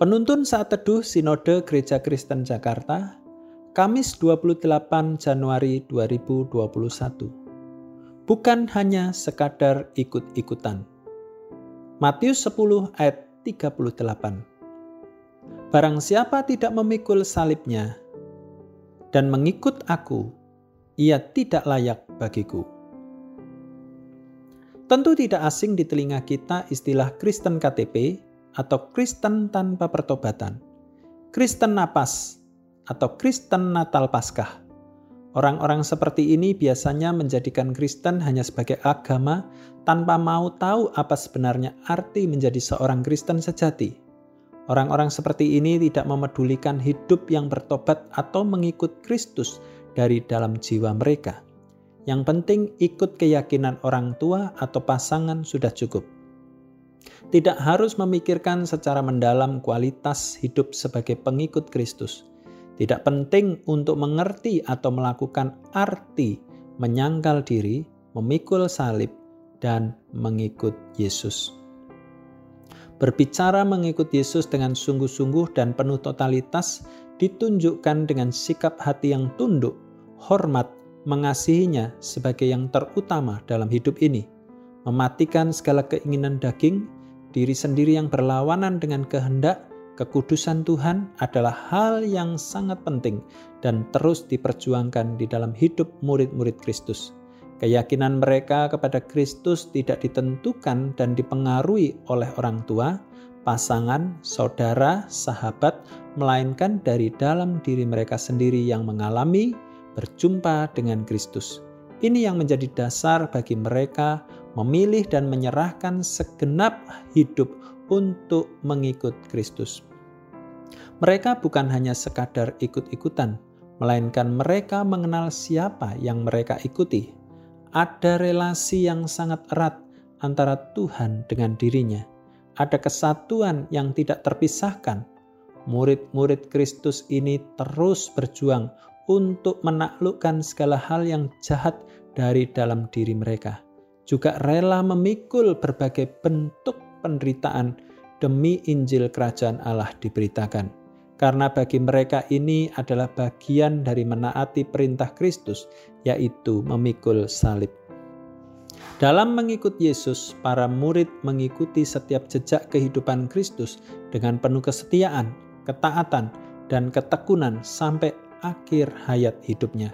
Penuntun saat teduh Sinode Gereja Kristen Jakarta, Kamis 28 Januari 2021. Bukan hanya sekadar ikut-ikutan. Matius 10 ayat 38. Barang siapa tidak memikul salibnya dan mengikut aku, ia tidak layak bagiku. Tentu tidak asing di telinga kita istilah Kristen KTP atau Kristen tanpa pertobatan, Kristen napas, atau Kristen Natal Paskah. Orang-orang seperti ini biasanya menjadikan Kristen hanya sebagai agama tanpa mau tahu apa sebenarnya arti menjadi seorang Kristen sejati. Orang-orang seperti ini tidak memedulikan hidup yang bertobat atau mengikut Kristus dari dalam jiwa mereka. Yang penting ikut keyakinan orang tua atau pasangan sudah cukup tidak harus memikirkan secara mendalam kualitas hidup sebagai pengikut Kristus. Tidak penting untuk mengerti atau melakukan arti menyangkal diri, memikul salib, dan mengikut Yesus. Berbicara mengikut Yesus dengan sungguh-sungguh dan penuh totalitas ditunjukkan dengan sikap hati yang tunduk, hormat, mengasihinya sebagai yang terutama dalam hidup ini, mematikan segala keinginan daging, diri sendiri yang berlawanan dengan kehendak kekudusan Tuhan adalah hal yang sangat penting dan terus diperjuangkan di dalam hidup murid-murid Kristus. Keyakinan mereka kepada Kristus tidak ditentukan dan dipengaruhi oleh orang tua, pasangan, saudara, sahabat, melainkan dari dalam diri mereka sendiri yang mengalami berjumpa dengan Kristus. Ini yang menjadi dasar bagi mereka memilih dan menyerahkan segenap hidup untuk mengikut Kristus. Mereka bukan hanya sekadar ikut-ikutan, melainkan mereka mengenal siapa yang mereka ikuti. Ada relasi yang sangat erat antara Tuhan dengan dirinya. Ada kesatuan yang tidak terpisahkan. Murid-murid Kristus ini terus berjuang untuk menaklukkan segala hal yang jahat dari dalam diri mereka. Juga rela memikul berbagai bentuk penderitaan demi Injil Kerajaan Allah diberitakan. Karena bagi mereka ini adalah bagian dari menaati perintah Kristus, yaitu memikul salib. Dalam mengikut Yesus, para murid mengikuti setiap jejak kehidupan Kristus dengan penuh kesetiaan, ketaatan, dan ketekunan sampai akhir hayat hidupnya.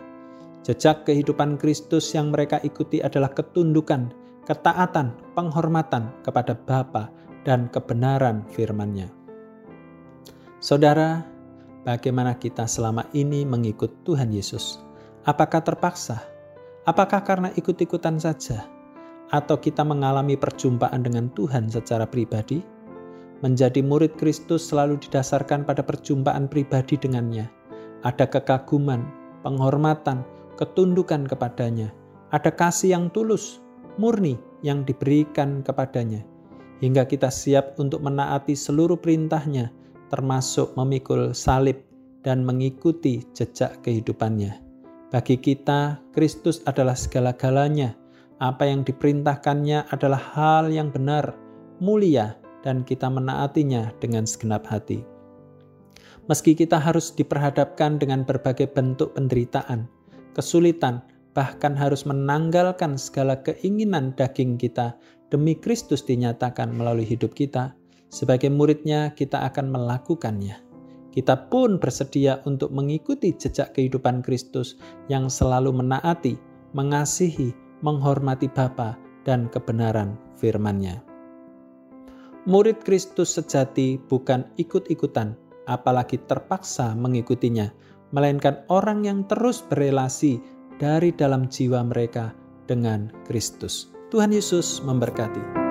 Jejak kehidupan Kristus yang mereka ikuti adalah ketundukan, ketaatan, penghormatan kepada Bapa dan kebenaran firman-Nya. Saudara, bagaimana kita selama ini mengikut Tuhan Yesus? Apakah terpaksa? Apakah karena ikut-ikutan saja? Atau kita mengalami perjumpaan dengan Tuhan secara pribadi? Menjadi murid Kristus selalu didasarkan pada perjumpaan pribadi dengannya ada kekaguman, penghormatan, ketundukan kepadanya, ada kasih yang tulus, murni yang diberikan kepadanya, hingga kita siap untuk menaati seluruh perintahnya, termasuk memikul salib dan mengikuti jejak kehidupannya. Bagi kita, Kristus adalah segala-galanya. Apa yang diperintahkannya adalah hal yang benar, mulia, dan kita menaatinya dengan segenap hati. Meski kita harus diperhadapkan dengan berbagai bentuk penderitaan, kesulitan, bahkan harus menanggalkan segala keinginan daging kita demi Kristus dinyatakan melalui hidup kita, sebagai muridnya kita akan melakukannya. Kita pun bersedia untuk mengikuti jejak kehidupan Kristus yang selalu menaati, mengasihi, menghormati Bapa dan kebenaran firman-Nya. Murid Kristus sejati bukan ikut-ikutan, apalagi terpaksa mengikutinya, melainkan orang yang terus berelasi dari dalam jiwa mereka dengan Kristus. Tuhan Yesus memberkati.